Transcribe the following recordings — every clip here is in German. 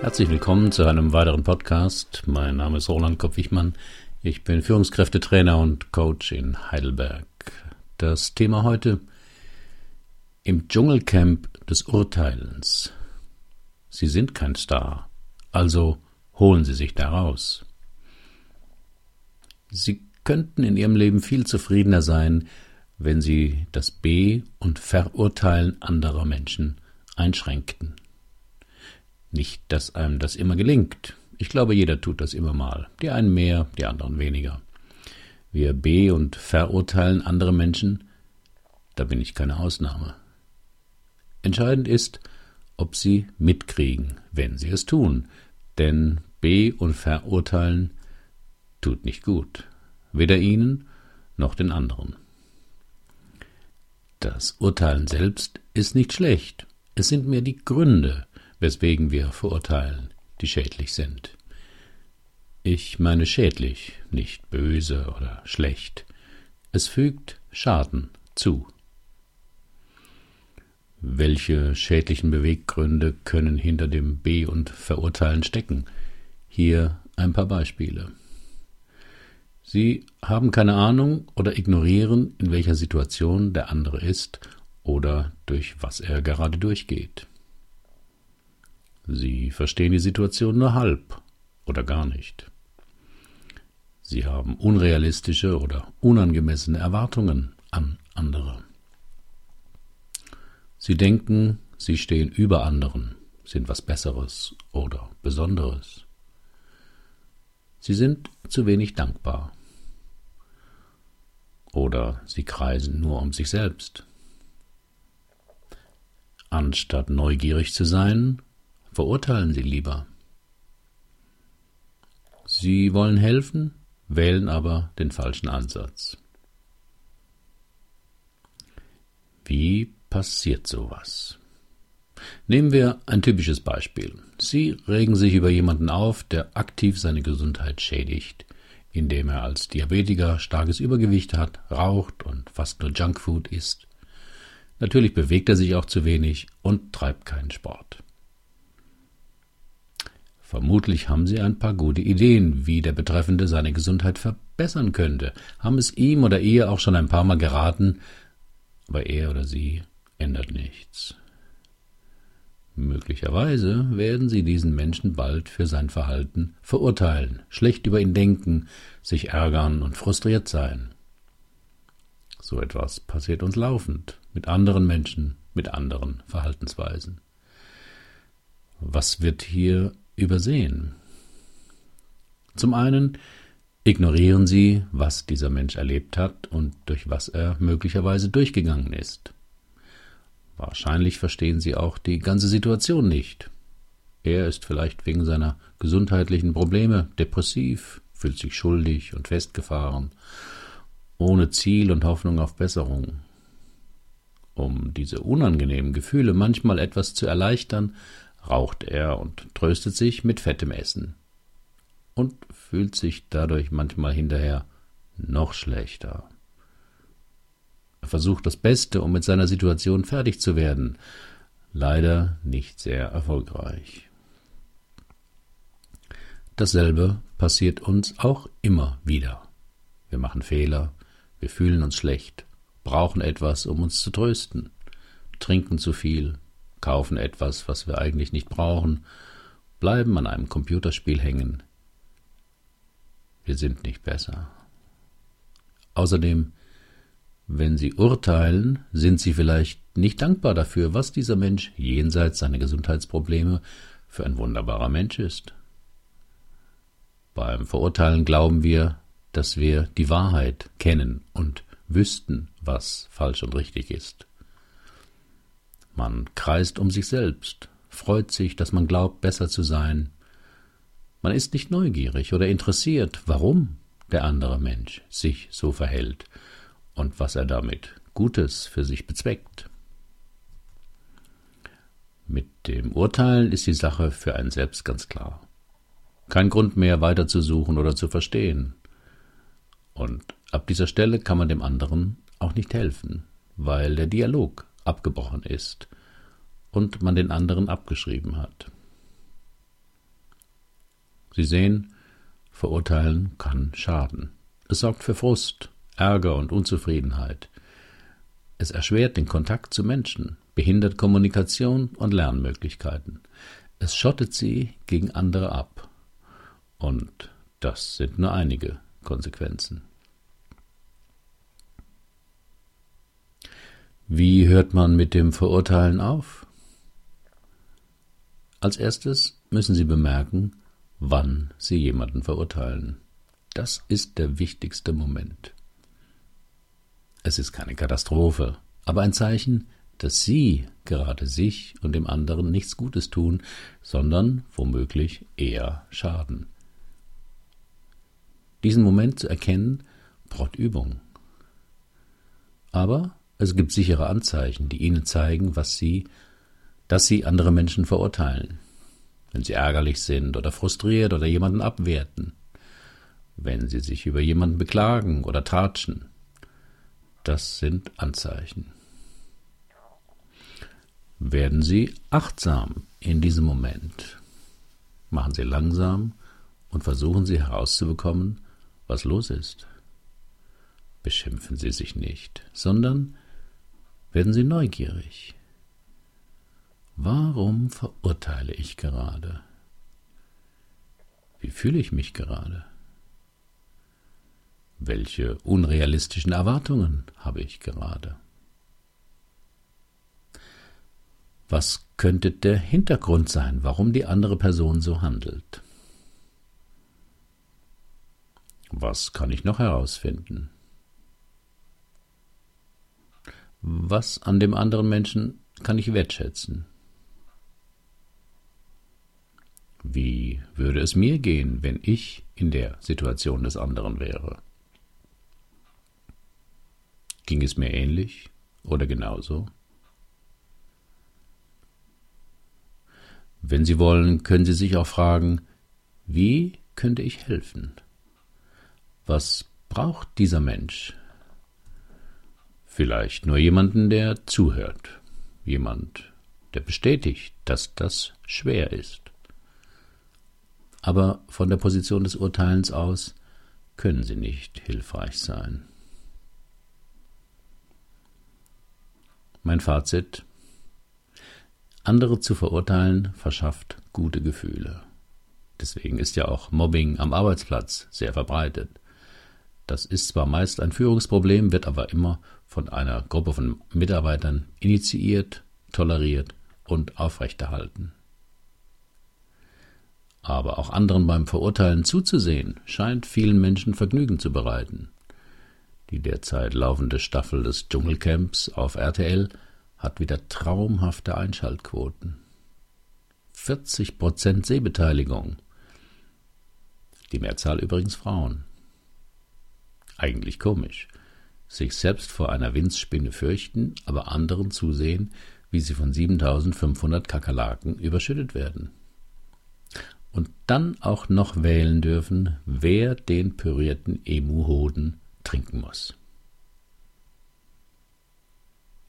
Herzlich willkommen zu einem weiteren Podcast. Mein Name ist Roland Kopp-Wichmann. Ich bin Führungskräftetrainer und Coach in Heidelberg. Das Thema heute im Dschungelcamp des Urteilens. Sie sind kein Star, also holen Sie sich da raus. Sie könnten in Ihrem Leben viel zufriedener sein, wenn Sie das Be- und Verurteilen anderer Menschen einschränkten. Nicht, dass einem das immer gelingt. Ich glaube, jeder tut das immer mal. Die einen mehr, die anderen weniger. Wir be- und verurteilen andere Menschen, da bin ich keine Ausnahme. Entscheidend ist, ob sie mitkriegen, wenn sie es tun, denn be- und verurteilen tut nicht gut, weder ihnen noch den anderen. Das Urteilen selbst ist nicht schlecht, es sind mehr die Gründe, weswegen wir verurteilen, die schädlich sind. Ich meine schädlich, nicht böse oder schlecht. Es fügt Schaden zu. Welche schädlichen Beweggründe können hinter dem B und Verurteilen stecken? Hier ein paar Beispiele. Sie haben keine Ahnung oder ignorieren, in welcher Situation der andere ist oder durch was er gerade durchgeht. Sie verstehen die Situation nur halb oder gar nicht. Sie haben unrealistische oder unangemessene Erwartungen an andere. Sie denken, sie stehen über anderen, sind was Besseres oder Besonderes. Sie sind zu wenig dankbar. Oder sie kreisen nur um sich selbst. Anstatt neugierig zu sein, verurteilen Sie lieber. Sie wollen helfen, wählen aber den falschen Ansatz. Wie passiert sowas? Nehmen wir ein typisches Beispiel. Sie regen sich über jemanden auf, der aktiv seine Gesundheit schädigt, indem er als Diabetiker starkes Übergewicht hat, raucht und fast nur Junkfood isst. Natürlich bewegt er sich auch zu wenig und treibt keinen Sport. Vermutlich haben Sie ein paar gute Ideen, wie der Betreffende seine Gesundheit verbessern könnte, haben es ihm oder ihr auch schon ein paar Mal geraten, aber er oder sie ändert nichts. Möglicherweise werden Sie diesen Menschen bald für sein Verhalten verurteilen, schlecht über ihn denken, sich ärgern und frustriert sein. So etwas passiert uns laufend mit anderen Menschen, mit anderen Verhaltensweisen. Was wird hier übersehen. Zum einen ignorieren Sie, was dieser Mensch erlebt hat und durch was er möglicherweise durchgegangen ist. Wahrscheinlich verstehen Sie auch die ganze Situation nicht. Er ist vielleicht wegen seiner gesundheitlichen Probleme depressiv, fühlt sich schuldig und festgefahren, ohne Ziel und Hoffnung auf Besserung. Um diese unangenehmen Gefühle manchmal etwas zu erleichtern, raucht er und tröstet sich mit fettem Essen und fühlt sich dadurch manchmal hinterher noch schlechter. Er versucht das Beste, um mit seiner Situation fertig zu werden, leider nicht sehr erfolgreich. Dasselbe passiert uns auch immer wieder. Wir machen Fehler, wir fühlen uns schlecht, brauchen etwas, um uns zu trösten, trinken zu viel, kaufen etwas, was wir eigentlich nicht brauchen, bleiben an einem Computerspiel hängen. Wir sind nicht besser. Außerdem, wenn Sie urteilen, sind Sie vielleicht nicht dankbar dafür, was dieser Mensch jenseits seiner Gesundheitsprobleme für ein wunderbarer Mensch ist. Beim Verurteilen glauben wir, dass wir die Wahrheit kennen und wüssten, was falsch und richtig ist. Man kreist um sich selbst, freut sich, dass man glaubt, besser zu sein. Man ist nicht neugierig oder interessiert, warum der andere Mensch sich so verhält und was er damit Gutes für sich bezweckt. Mit dem Urteilen ist die Sache für einen selbst ganz klar. Kein Grund mehr weiterzusuchen oder zu verstehen. Und ab dieser Stelle kann man dem anderen auch nicht helfen, weil der Dialog abgebrochen ist und man den anderen abgeschrieben hat. Sie sehen, verurteilen kann schaden. Es sorgt für Frust, Ärger und Unzufriedenheit. Es erschwert den Kontakt zu Menschen, behindert Kommunikation und Lernmöglichkeiten. Es schottet sie gegen andere ab. Und das sind nur einige Konsequenzen. Wie hört man mit dem Verurteilen auf? Als erstes müssen Sie bemerken, wann Sie jemanden verurteilen. Das ist der wichtigste Moment. Es ist keine Katastrophe, aber ein Zeichen, dass Sie gerade sich und dem anderen nichts Gutes tun, sondern womöglich eher schaden. Diesen Moment zu erkennen, braucht Übung. Aber es gibt sichere Anzeichen, die Ihnen zeigen, was Sie, dass Sie andere Menschen verurteilen. Wenn Sie ärgerlich sind oder frustriert oder jemanden abwerten. Wenn Sie sich über jemanden beklagen oder tratschen. Das sind Anzeichen. Werden Sie achtsam in diesem Moment. Machen Sie langsam und versuchen Sie herauszubekommen, was los ist. Beschimpfen Sie sich nicht, sondern werden Sie neugierig. Warum verurteile ich gerade? Wie fühle ich mich gerade? Welche unrealistischen Erwartungen habe ich gerade? Was könnte der Hintergrund sein, warum die andere Person so handelt? Was kann ich noch herausfinden? Was an dem anderen Menschen kann ich wertschätzen? Wie würde es mir gehen, wenn ich in der Situation des anderen wäre? Ging es mir ähnlich oder genauso? Wenn Sie wollen, können Sie sich auch fragen, wie könnte ich helfen? Was braucht dieser Mensch? Vielleicht nur jemanden, der zuhört, jemand, der bestätigt, dass das schwer ist. Aber von der Position des Urteilens aus können sie nicht hilfreich sein. Mein Fazit andere zu verurteilen verschafft gute Gefühle. Deswegen ist ja auch Mobbing am Arbeitsplatz sehr verbreitet. Das ist zwar meist ein Führungsproblem, wird aber immer von einer Gruppe von Mitarbeitern initiiert, toleriert und aufrechterhalten. Aber auch anderen beim Verurteilen zuzusehen, scheint vielen Menschen Vergnügen zu bereiten. Die derzeit laufende Staffel des Dschungelcamps auf RTL hat wieder traumhafte Einschaltquoten. 40 Prozent Sehbeteiligung. Die Mehrzahl übrigens Frauen. Eigentlich komisch. Sich selbst vor einer Winzspinne fürchten, aber anderen zusehen, wie sie von 7500 Kakerlaken überschüttet werden. Und dann auch noch wählen dürfen, wer den pürierten Emu-Hoden trinken muss.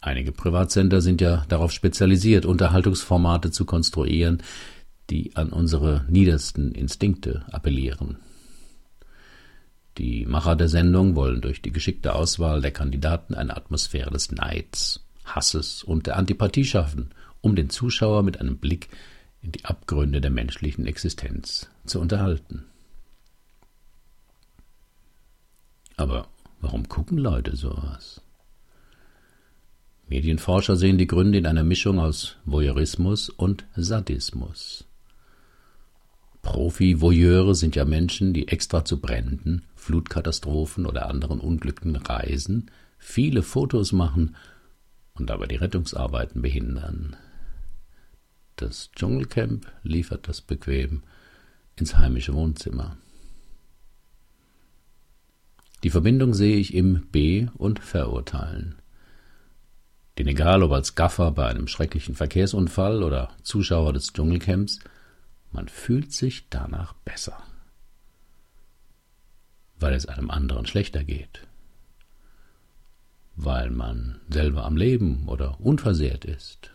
Einige Privatsender sind ja darauf spezialisiert, Unterhaltungsformate zu konstruieren, die an unsere niedersten Instinkte appellieren. Die Macher der Sendung wollen durch die geschickte Auswahl der Kandidaten eine Atmosphäre des Neids, Hasses und der Antipathie schaffen, um den Zuschauer mit einem Blick in die Abgründe der menschlichen Existenz zu unterhalten. Aber warum gucken Leute sowas? Medienforscher sehen die Gründe in einer Mischung aus Voyeurismus und Sadismus. Profi-Voyeure sind ja Menschen, die extra zu Bränden, Flutkatastrophen oder anderen Unglücken reisen, viele Fotos machen und dabei die Rettungsarbeiten behindern. Das Dschungelcamp liefert das bequem ins heimische Wohnzimmer. Die Verbindung sehe ich im Be- und Verurteilen den egal ob als Gaffer bei einem schrecklichen Verkehrsunfall oder Zuschauer des Dschungelcamps, man fühlt sich danach besser, weil es einem anderen schlechter geht, weil man selber am Leben oder unversehrt ist,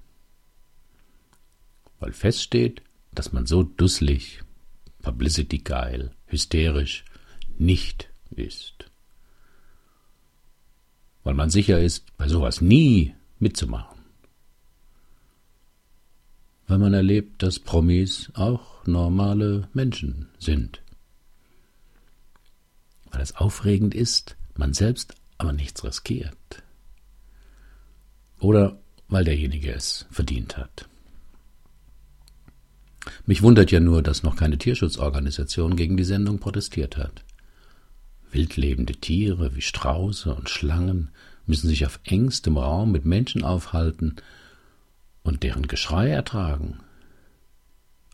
weil feststeht, dass man so dusselig publicity geil, hysterisch nicht ist. Weil man sicher ist, bei sowas nie mitzumachen. Weil man erlebt, dass Promis auch normale Menschen sind. Weil es aufregend ist, man selbst aber nichts riskiert. Oder weil derjenige es verdient hat. Mich wundert ja nur, dass noch keine Tierschutzorganisation gegen die Sendung protestiert hat. Wildlebende Tiere wie Strauße und Schlangen müssen sich auf engstem Raum mit Menschen aufhalten und deren Geschrei ertragen.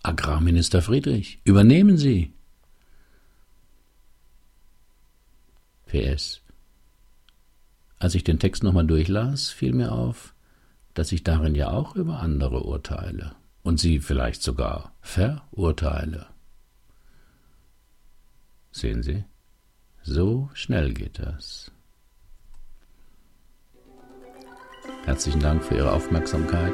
Agrarminister Friedrich, übernehmen Sie! PS. Als ich den Text nochmal durchlas, fiel mir auf, dass ich darin ja auch über andere urteile und sie vielleicht sogar verurteile. Sehen Sie, so schnell geht das. Herzlichen Dank für Ihre Aufmerksamkeit.